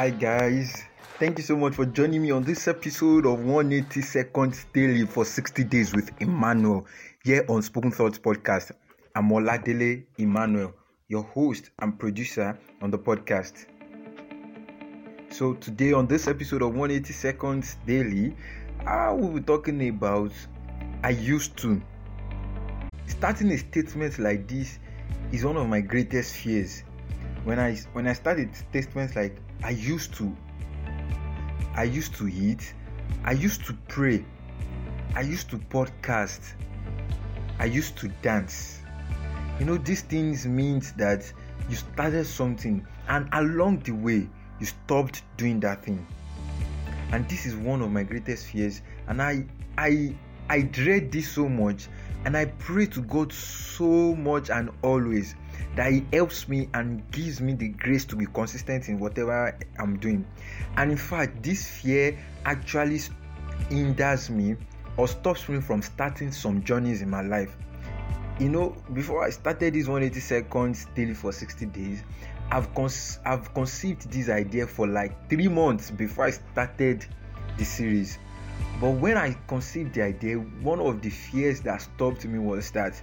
Hi guys, thank you so much for joining me on this episode of 180 Seconds Daily for 60 Days with Emmanuel here on Spoken Thoughts Podcast. I'm Oladele Emmanuel, your host and producer on the podcast. So today on this episode of 180 Seconds Daily, I will be talking about I used to. Starting a statement like this is one of my greatest fears. When I when I started statements like I used to, I used to eat, I used to pray, I used to podcast, I used to dance. You know, these things means that you started something and along the way you stopped doing that thing. And this is one of my greatest fears. And I I I dread this so much and I pray to God so much and always that He helps me and gives me the grace to be consistent in whatever I'm doing. And in fact, this fear actually hinders me or stops me from starting some journeys in my life. You know, before I started this 180 seconds daily for 60 days, I've I've conceived this idea for like three months before I started the series. But when I conceived the idea, one of the fears that stopped me was that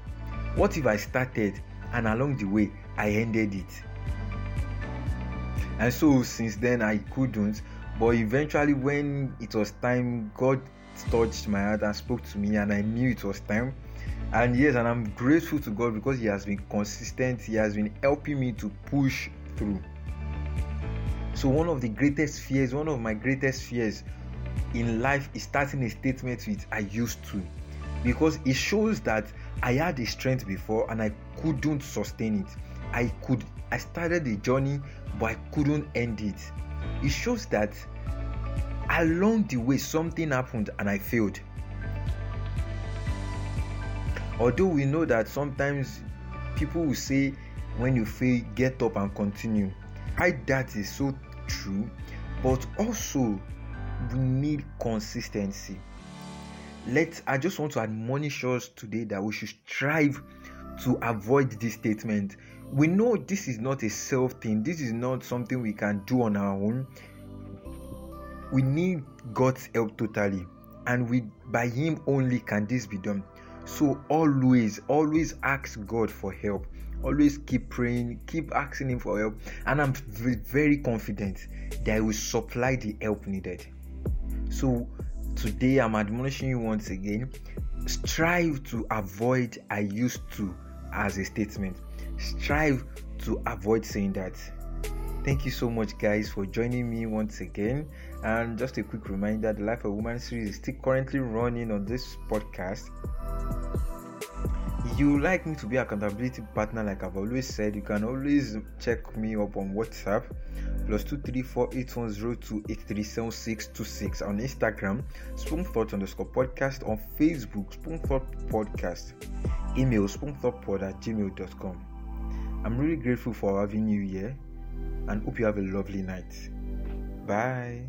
what if I started and along the way I ended it? And so since then I couldn't. But eventually, when it was time, God touched my heart and spoke to me, and I knew it was time. And yes, and I'm grateful to God because He has been consistent, He has been helping me to push through. So, one of the greatest fears, one of my greatest fears in life is starting a statement with I used to because it shows that I had the strength before and I couldn't sustain it. I could I started the journey but I couldn't end it. It shows that along the way something happened and I failed. Although we know that sometimes people will say when you fail get up and continue. I that is so true, but also we need consistency. Let I just want to admonish us today that we should strive to avoid this statement. We know this is not a self thing, this is not something we can do on our own. We need God's help totally, and we by Him only can this be done. So always, always ask God for help. Always keep praying, keep asking Him for help, and I'm very confident that He will supply the help needed. So today I'm admonishing you once again strive to avoid I used to as a statement. Strive to avoid saying that. Thank you so much, guys, for joining me once again. And just a quick reminder the Life of Woman series is still currently running on this podcast. You like me to be accountability partner, like I've always said, you can always check me up on WhatsApp plus two three four eight one zero two eight three seven six two six on Instagram, Spoken Thought underscore podcast on Facebook, Spoken Thought Podcast, email spoonthoughpod at gmail.com. I'm really grateful for having you here and hope you have a lovely night. Bye.